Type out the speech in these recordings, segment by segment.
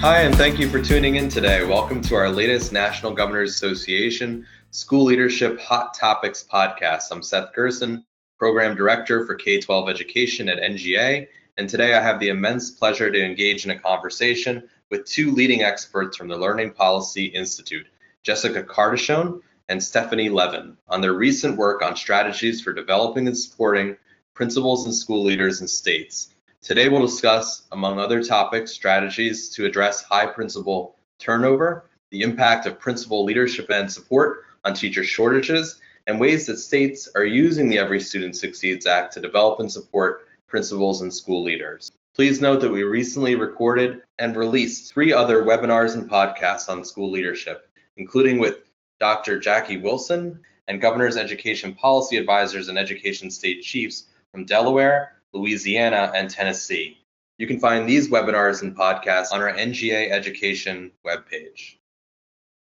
Hi, and thank you for tuning in today. Welcome to our latest National Governors Association School Leadership Hot Topics podcast. I'm Seth Gerson, Program Director for K 12 Education at NGA, and today I have the immense pleasure to engage in a conversation with two leading experts from the Learning Policy Institute, Jessica Cardichon and Stephanie Levin, on their recent work on strategies for developing and supporting principals and school leaders in states. Today we'll discuss, among other topics, strategies to address high principal turnover, the impact of principal leadership and support on teacher shortages, and ways that states are using the Every Student Succeeds Act to develop and support principals and school leaders. Please note that we recently recorded and released three other webinars and podcasts on school leadership, including with Dr. Jackie Wilson and Governor's Education Policy Advisors and Education State Chiefs from Delaware, Louisiana, and Tennessee. You can find these webinars and podcasts on our NGA Education webpage.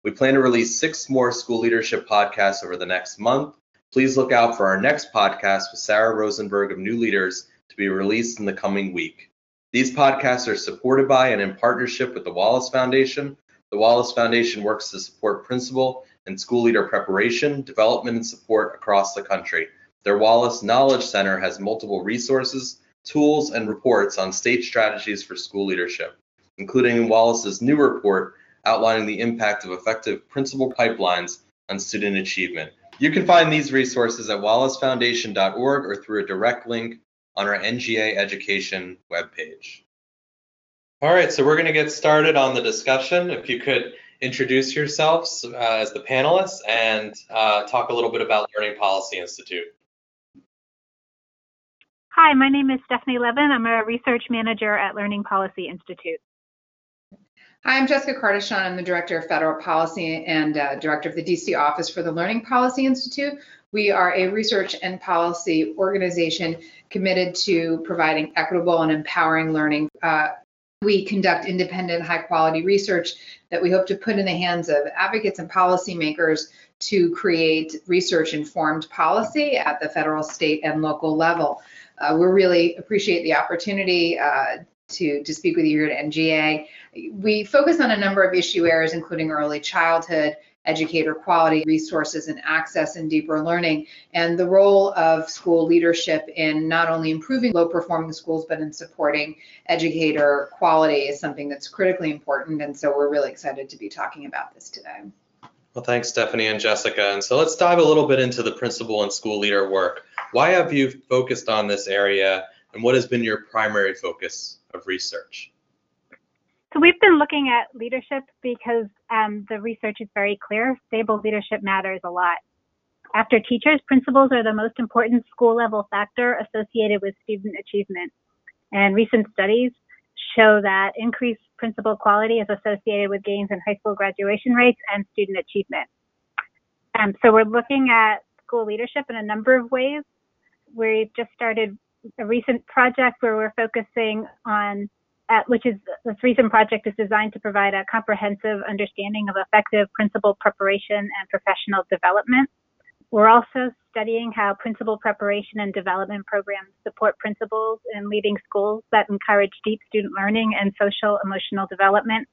We plan to release six more school leadership podcasts over the next month. Please look out for our next podcast with Sarah Rosenberg of New Leaders to be released in the coming week. These podcasts are supported by and in partnership with the Wallace Foundation. The Wallace Foundation works to support principal and school leader preparation, development, and support across the country. Their Wallace Knowledge Center has multiple resources, tools, and reports on state strategies for school leadership, including Wallace's new report outlining the impact of effective principal pipelines on student achievement. You can find these resources at wallacefoundation.org or through a direct link on our NGA Education webpage. All right, so we're going to get started on the discussion. If you could introduce yourselves uh, as the panelists and uh, talk a little bit about Learning Policy Institute. Hi, my name is Stephanie Levin. I'm a research manager at Learning Policy Institute. Hi, I'm Jessica Cardichon. I'm the Director of Federal Policy and uh, Director of the DC Office for the Learning Policy Institute. We are a research and policy organization committed to providing equitable and empowering learning. Uh, we conduct independent, high quality research that we hope to put in the hands of advocates and policymakers to create research informed policy at the federal, state, and local level. Uh, we really appreciate the opportunity uh, to, to speak with you here at NGA. We focus on a number of issue areas, including early childhood, educator quality, resources and access, and deeper learning, and the role of school leadership in not only improving low performing schools, but in supporting educator quality is something that's critically important. And so we're really excited to be talking about this today. Well, thanks, Stephanie and Jessica. And so let's dive a little bit into the principal and school leader work. Why have you focused on this area and what has been your primary focus of research? So we've been looking at leadership because um, the research is very clear. Stable leadership matters a lot. After teachers, principals are the most important school level factor associated with student achievement. And recent studies show that increased principal quality is associated with gains in high school graduation rates and student achievement. Um, so we're looking at school leadership in a number of ways we've just started a recent project where we're focusing on at, which is this recent project is designed to provide a comprehensive understanding of effective principal preparation and professional development. We're also studying how principal preparation and development programs support principals in leading schools that encourage deep student learning and social emotional development.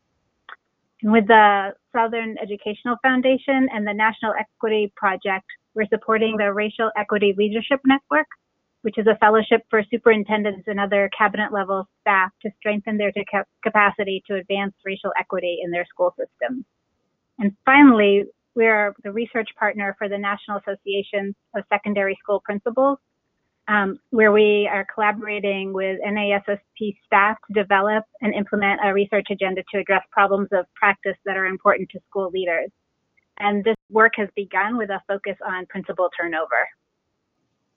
And with the Southern Educational Foundation and the National Equity Project, we're supporting the Racial Equity Leadership Network, which is a fellowship for superintendents and other cabinet level staff to strengthen their capacity to advance racial equity in their school systems. And finally, we are the research partner for the National Association of Secondary School Principals, um, where we are collaborating with NASSP staff to develop and implement a research agenda to address problems of practice that are important to school leaders. And this work has begun with a focus on principal turnover.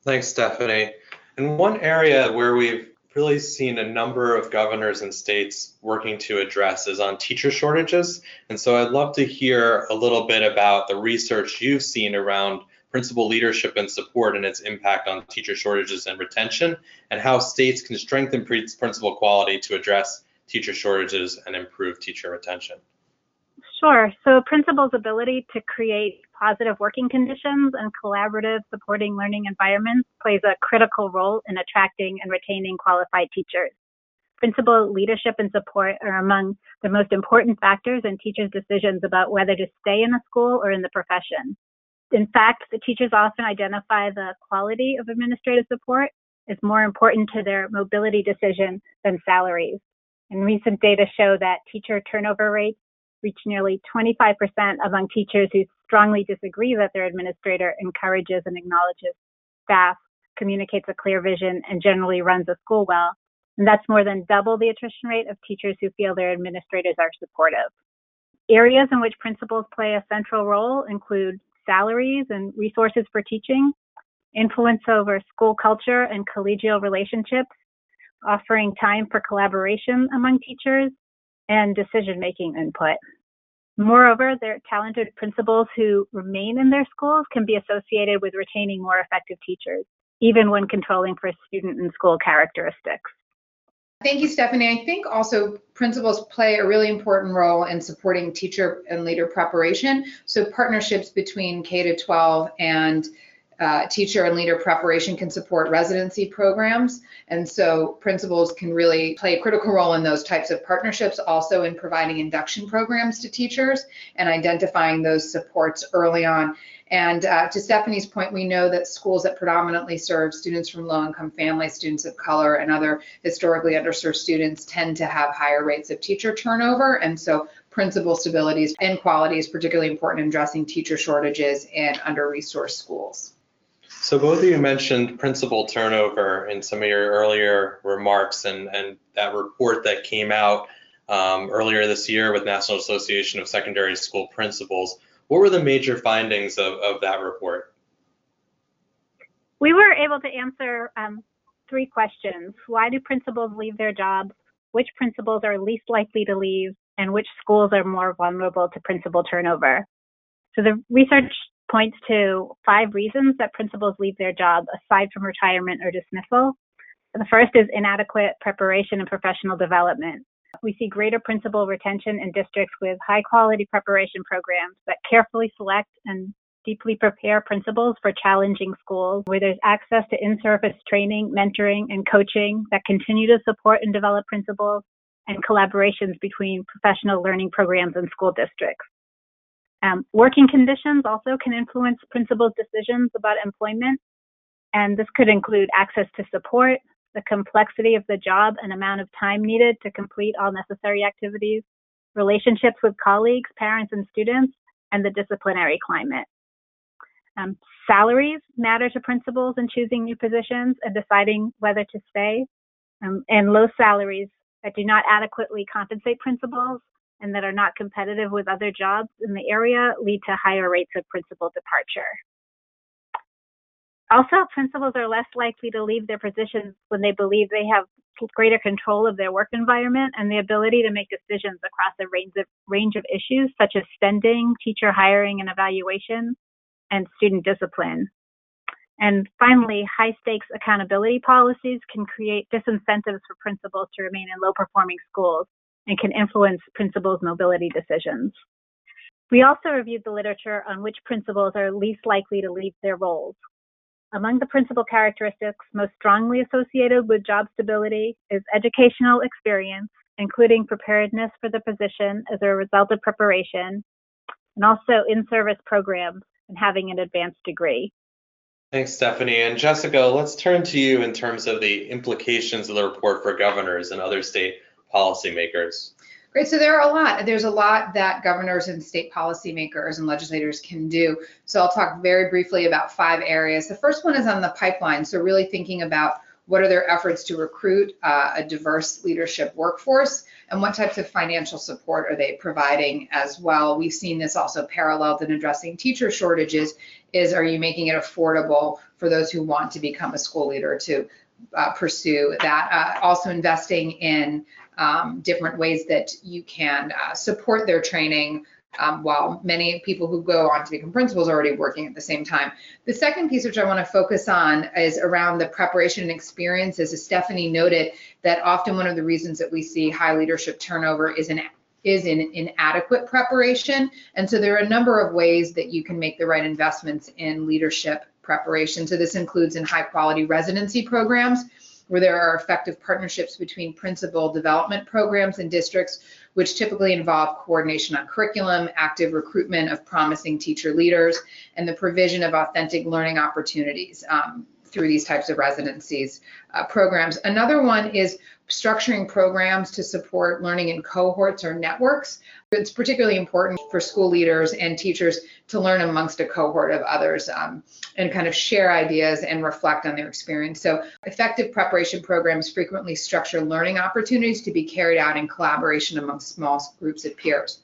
Thanks, Stephanie. And one area where we've really seen a number of governors and states working to address is on teacher shortages. And so I'd love to hear a little bit about the research you've seen around principal leadership and support and its impact on teacher shortages and retention, and how states can strengthen principal quality to address teacher shortages and improve teacher retention. Sure. So, principals' ability to create positive working conditions and collaborative supporting learning environments plays a critical role in attracting and retaining qualified teachers. Principal leadership and support are among the most important factors in teachers' decisions about whether to stay in a school or in the profession. In fact, the teachers often identify the quality of administrative support as more important to their mobility decision than salaries. And recent data show that teacher turnover rates reach nearly 25% among teachers who strongly disagree that their administrator encourages and acknowledges staff, communicates a clear vision, and generally runs a school well. And that's more than double the attrition rate of teachers who feel their administrators are supportive. Areas in which principals play a central role include salaries and resources for teaching, influence over school culture and collegial relationships, offering time for collaboration among teachers, and decision making input. Moreover, their talented principals who remain in their schools can be associated with retaining more effective teachers, even when controlling for student and school characteristics. Thank you, Stephanie. I think also principals play a really important role in supporting teacher and leader preparation. So partnerships between K to 12 and uh, teacher and leader preparation can support residency programs. And so principals can really play a critical role in those types of partnerships, also in providing induction programs to teachers and identifying those supports early on. And uh, to Stephanie's point, we know that schools that predominantly serve students from low income families, students of color, and other historically underserved students tend to have higher rates of teacher turnover. And so principal stability and quality is particularly important in addressing teacher shortages in under resourced schools. So both of you mentioned principal turnover in some of your earlier remarks and, and that report that came out um, earlier this year with National Association of Secondary School Principals. What were the major findings of, of that report? We were able to answer um, three questions. Why do principals leave their jobs? Which principals are least likely to leave? And which schools are more vulnerable to principal turnover? So the research points to five reasons that principals leave their job aside from retirement or dismissal. The first is inadequate preparation and professional development. We see greater principal retention in districts with high quality preparation programs that carefully select and deeply prepare principals for challenging schools where there's access to in-service training, mentoring, and coaching that continue to support and develop principals and collaborations between professional learning programs and school districts. Um, working conditions also can influence principals' decisions about employment, and this could include access to support, the complexity of the job and amount of time needed to complete all necessary activities, relationships with colleagues, parents, and students, and the disciplinary climate. Um, salaries matter to principals in choosing new positions and deciding whether to stay. Um, and low salaries that do not adequately compensate principals and that are not competitive with other jobs in the area lead to higher rates of principal departure. Also, principals are less likely to leave their positions when they believe they have greater control of their work environment and the ability to make decisions across a range of, range of issues such as spending, teacher hiring and evaluation, and student discipline. And finally, high stakes accountability policies can create disincentives for principals to remain in low performing schools and can influence principals' mobility decisions. We also reviewed the literature on which principals are least likely to leave their roles. Among the principal characteristics most strongly associated with job stability is educational experience, including preparedness for the position as a result of preparation, and also in service programs and having an advanced degree. Thanks, Stephanie. And Jessica, let's turn to you in terms of the implications of the report for governors and other state policymakers. Great. So there are a lot. There's a lot that governors and state policymakers and legislators can do. So I'll talk very briefly about five areas. The first one is on the pipeline. So really thinking about what are their efforts to recruit uh, a diverse leadership workforce and what types of financial support are they providing as well. We've seen this also paralleled in addressing teacher shortages is are you making it affordable for those who want to become a school leader to uh, pursue that. Uh, also investing in um, different ways that you can uh, support their training um, while many people who go on to become principals are already working at the same time. The second piece, which I want to focus on, is around the preparation and experiences. As Stephanie noted, that often one of the reasons that we see high leadership turnover is an is in inadequate preparation. And so there are a number of ways that you can make the right investments in leadership preparation. So this includes in high quality residency programs where there are effective partnerships between principal development programs and districts, which typically involve coordination on curriculum, active recruitment of promising teacher leaders, and the provision of authentic learning opportunities. Um, through these types of residencies uh, programs. Another one is structuring programs to support learning in cohorts or networks. It's particularly important for school leaders and teachers to learn amongst a cohort of others um, and kind of share ideas and reflect on their experience. So, effective preparation programs frequently structure learning opportunities to be carried out in collaboration among small groups of peers.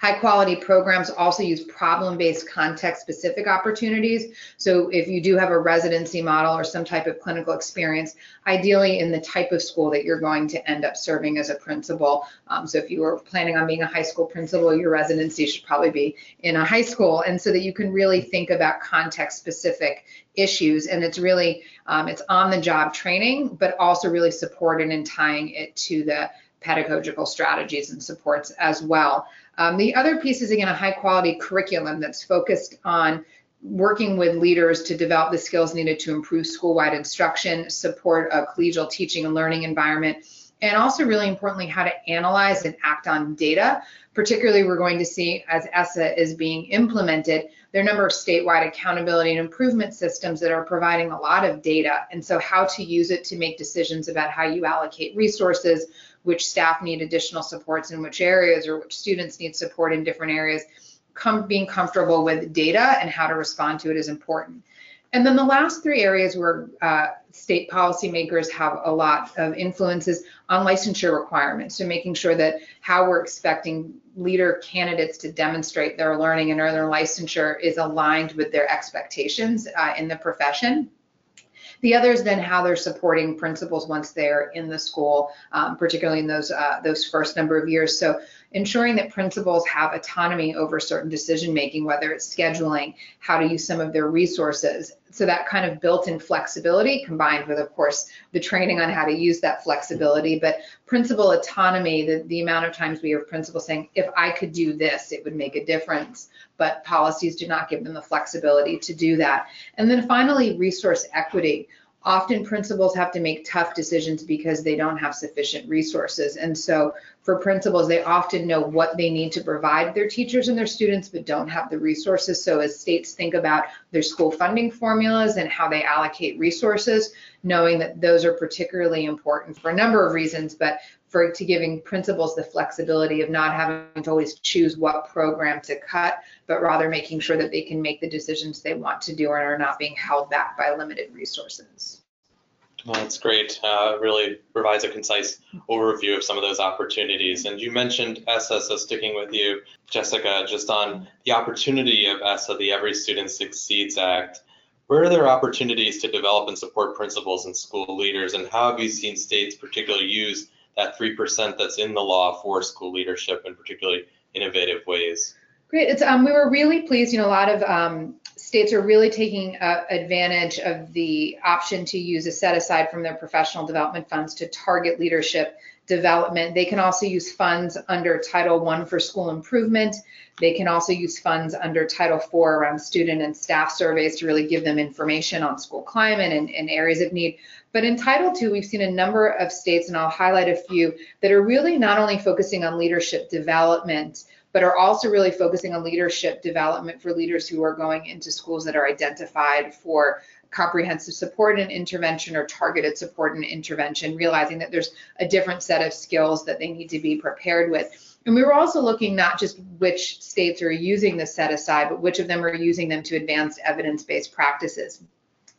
High quality programs also use problem-based context-specific opportunities. So if you do have a residency model or some type of clinical experience, ideally in the type of school that you're going to end up serving as a principal. Um, so if you were planning on being a high school principal, your residency should probably be in a high school. And so that you can really think about context-specific issues. And it's really, um, it's on the job training, but also really supported in tying it to the pedagogical strategies and supports as well. Um, the other piece is again a high quality curriculum that's focused on working with leaders to develop the skills needed to improve school-wide instruction, support a collegial teaching and learning environment, and also really importantly, how to analyze and act on data. Particularly, we're going to see as ESSA is being implemented, there are a number of statewide accountability and improvement systems that are providing a lot of data. And so how to use it to make decisions about how you allocate resources, which staff need additional supports in which areas or which students need support in different areas. Com being comfortable with data and how to respond to it is important. And then the last three areas where uh, state policymakers have a lot of influences on licensure requirements. So making sure that how we're expecting leader candidates to demonstrate their learning and earn their licensure is aligned with their expectations uh, in the profession. The other is then how they're supporting principals once they're in the school, um, particularly in those uh, those first number of years. So ensuring that principals have autonomy over certain decision making, whether it's scheduling, how to use some of their resources. So that kind of built-in flexibility combined with, of course, the training on how to use that flexibility, but principal autonomy, the, the amount of times we have principals saying, if I could do this, it would make a difference, but policies do not give them the flexibility to do that. And then finally, resource equity often principals have to make tough decisions because they don't have sufficient resources. And so for principals, they often know what they need to provide their teachers and their students, but don't have the resources. So as states think about their school funding formulas and how they allocate resources, knowing that those are particularly important for a number of reasons, but for to giving principals the flexibility of not having to always choose what program to cut, but rather making sure that they can make the decisions they want to do and are not being held back by limited resources. Well, that's great. Uh, really provides a concise overview of some of those opportunities. And you mentioned ESSA, so sticking with you, Jessica, just on the opportunity of ESSA, the Every Student Succeeds Act. Where are there opportunities to develop and support principals and school leaders, and how have you seen states particularly use that 3% that's in the law for school leadership and particularly innovative ways. Great. It's, um, we were really pleased. You know, a lot of um, states are really taking uh, advantage of the option to use a set aside from their professional development funds to target leadership development. They can also use funds under Title I for school improvement. They can also use funds under Title IV around student and staff surveys to really give them information on school climate and, and areas of need. But in Title II, we've seen a number of states, and I'll highlight a few, that are really not only focusing on leadership development, but are also really focusing on leadership development for leaders who are going into schools that are identified for comprehensive support and intervention or targeted support and intervention, realizing that there's a different set of skills that they need to be prepared with. And we were also looking not just which states are using the set aside, but which of them are using them to advance evidence-based practices.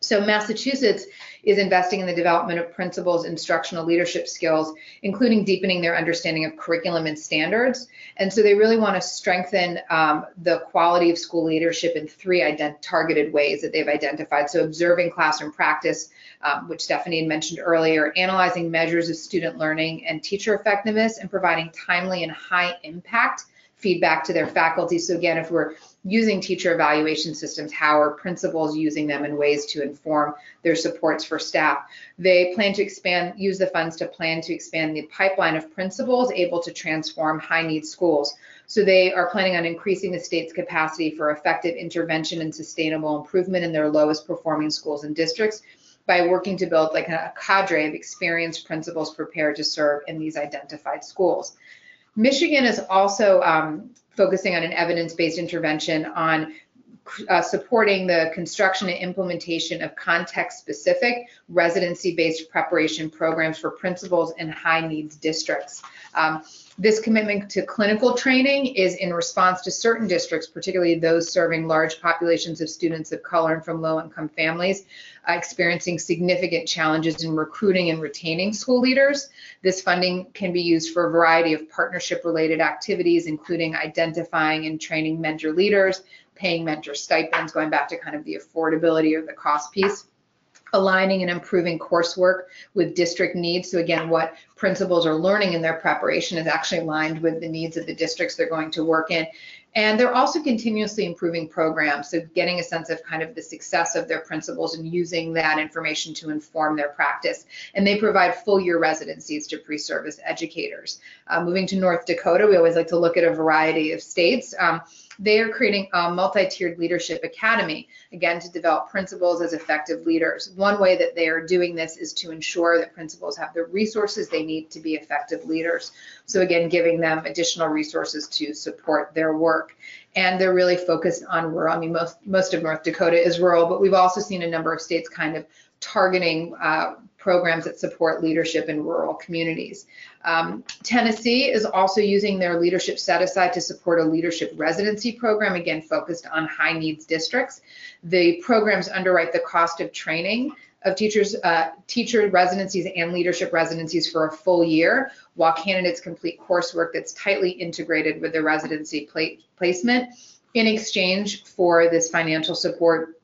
So Massachusetts is investing in the development of principals, instructional leadership skills, including deepening their understanding of curriculum and standards. And so they really want to strengthen um, the quality of school leadership in three targeted ways that they've identified. So observing classroom practice, um, which Stephanie had mentioned earlier, analyzing measures of student learning and teacher effectiveness, and providing timely and high impact feedback to their faculty. So again, if we're using teacher evaluation systems, how are principals using them in ways to inform their supports for staff? They plan to expand, use the funds to plan to expand the pipeline of principals able to transform high need schools. So they are planning on increasing the state's capacity for effective intervention and sustainable improvement in their lowest performing schools and districts by working to build like a cadre of experienced principals prepared to serve in these identified schools. Michigan is also um, focusing on an evidence-based intervention on uh, supporting the construction and implementation of context-specific residency-based preparation programs for principals in high-needs districts. Um, this commitment to clinical training is in response to certain districts, particularly those serving large populations of students of color and from low-income families, uh, experiencing significant challenges in recruiting and retaining school leaders. This funding can be used for a variety of partnership-related activities, including identifying and training mentor leaders, paying mentor stipends, going back to kind of the affordability or the cost piece aligning and improving coursework with district needs. So again, what principals are learning in their preparation is actually aligned with the needs of the districts they're going to work in. And they're also continuously improving programs, so getting a sense of kind of the success of their principals and using that information to inform their practice. And they provide full year residencies to pre-service educators. Uh, moving to North Dakota, we always like to look at a variety of states. Um, they are creating a multi-tiered leadership academy, again, to develop principals as effective leaders. One way that they are doing this is to ensure that principals have the resources they need to be effective leaders. So again, giving them additional resources to support their work. And they're really focused on rural. I mean, most, most of North Dakota is rural, but we've also seen a number of states kind of targeting uh, programs that support leadership in rural communities. Um, Tennessee is also using their leadership set aside to support a leadership residency program, again, focused on high needs districts. The programs underwrite the cost of training of teachers, uh, teacher residencies and leadership residencies for a full year, while candidates complete coursework that's tightly integrated with their residency placement. In exchange for this financial support,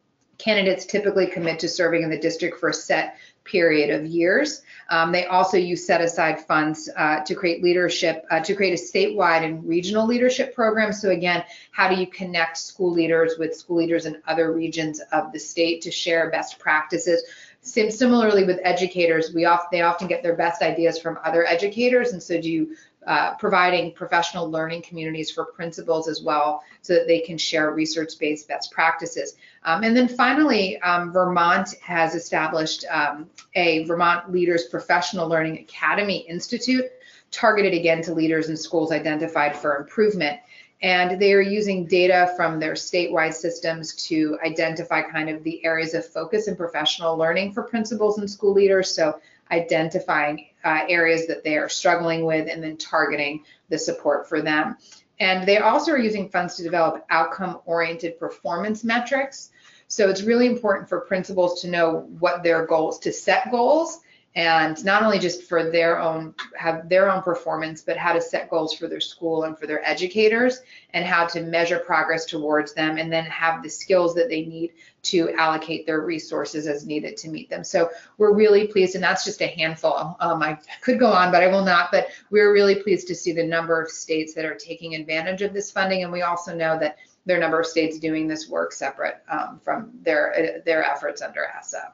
candidates typically commit to serving in the district for a set period of years. Um, they also use set aside funds uh, to create leadership, uh, to create a statewide and regional leadership program. So again, how do you connect school leaders with school leaders in other regions of the state to share best practices? Sim similarly with educators, we often they often get their best ideas from other educators, and so do you uh, providing professional learning communities for principals as well so that they can share research-based best practices. Um, and then finally, um, Vermont has established um, a Vermont Leaders Professional Learning Academy Institute targeted again to leaders in schools identified for improvement. And they are using data from their statewide systems to identify kind of the areas of focus in professional learning for principals and school leaders. So identifying uh, areas that they are struggling with and then targeting the support for them. And they also are using funds to develop outcome oriented performance metrics. So it's really important for principals to know what their goals, to set goals and not only just for their own have their own performance but how to set goals for their school and for their educators and how to measure progress towards them and then have the skills that they need to allocate their resources as needed to meet them. So we're really pleased and that's just a handful. Um, i could go on but i will not but we're really pleased to see the number of states that are taking advantage of this funding. And we also know that there are a number of states doing this work separate um, from their their efforts under ESSA.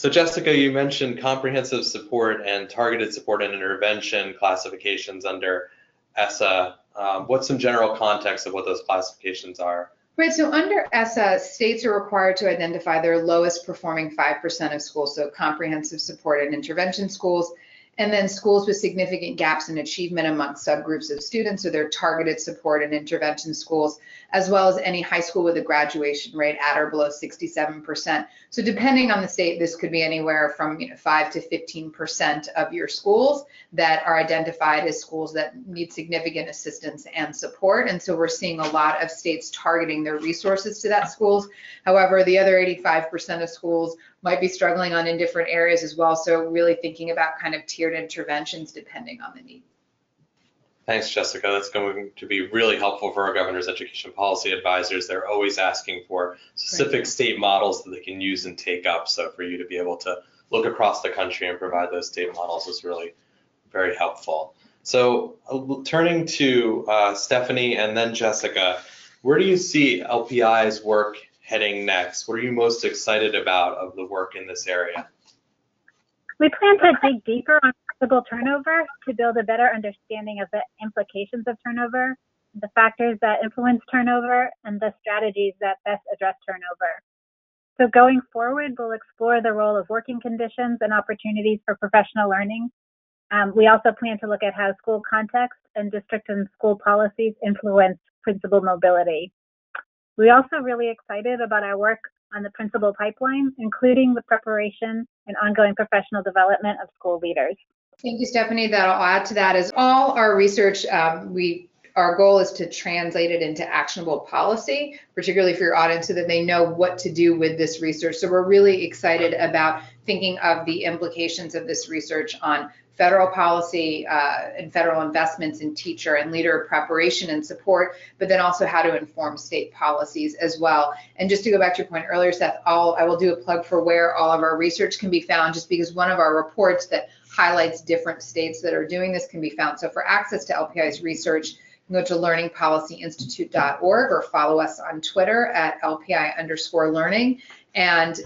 So Jessica, you mentioned comprehensive support and targeted support and intervention classifications under ESSA. Um, what's some general context of what those classifications are? Right, so under ESSA, states are required to identify their lowest performing 5% of schools, so comprehensive support and intervention schools, and then schools with significant gaps in achievement among subgroups of students or their targeted support and intervention schools, as well as any high school with a graduation rate at or below 67%. So depending on the state, this could be anywhere from you know, 5 to 15% of your schools that are identified as schools that need significant assistance and support. And so we're seeing a lot of states targeting their resources to that schools. However, the other 85% of schools might be struggling on in different areas as well. So really thinking about kind of tiered interventions depending on the need. Thanks, Jessica. That's going to be really helpful for our governor's education policy advisors. They're always asking for specific Great. state models that they can use and take up. So for you to be able to look across the country and provide those state models is really very helpful. So uh, turning to uh, Stephanie and then Jessica, where do you see LPI's work heading next? What are you most excited about of the work in this area? We plan to dig deeper on possible turnover to build a better understanding of the implications of turnover, the factors that influence turnover, and the strategies that best address turnover. So going forward, we'll explore the role of working conditions and opportunities for professional learning. Um, we also plan to look at how school context and district and school policies influence principal mobility. We're also really excited about our work on the principal pipeline, including the preparation and ongoing professional development of school leaders. Thank you, Stephanie. That I'll add to that is all our research. Um, we our goal is to translate it into actionable policy, particularly for your audience, so that they know what to do with this research. So we're really excited about thinking of the implications of this research on federal policy uh, and federal investments in teacher and leader preparation and support, but then also how to inform state policies as well. And just to go back to your point earlier, Seth, I'll, I will do a plug for where all of our research can be found, just because one of our reports that highlights different states that are doing this can be found. So for access to LPI's research, go to learningpolicyinstitute.org or follow us on Twitter at LPI underscore learning. And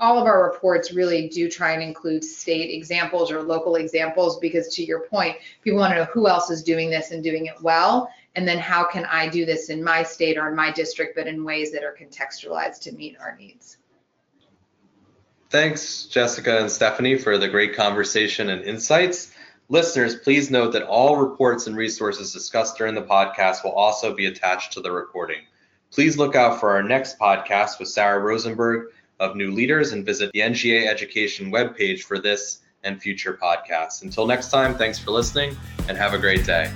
all of our reports really do try and include state examples or local examples because to your point, people want to know who else is doing this and doing it well. And then how can I do this in my state or in my district, but in ways that are contextualized to meet our needs. Thanks, Jessica and Stephanie, for the great conversation and insights. Listeners, please note that all reports and resources discussed during the podcast will also be attached to the recording. Please look out for our next podcast with Sarah Rosenberg of New Leaders and visit the NGA Education webpage for this and future podcasts. Until next time, thanks for listening and have a great day.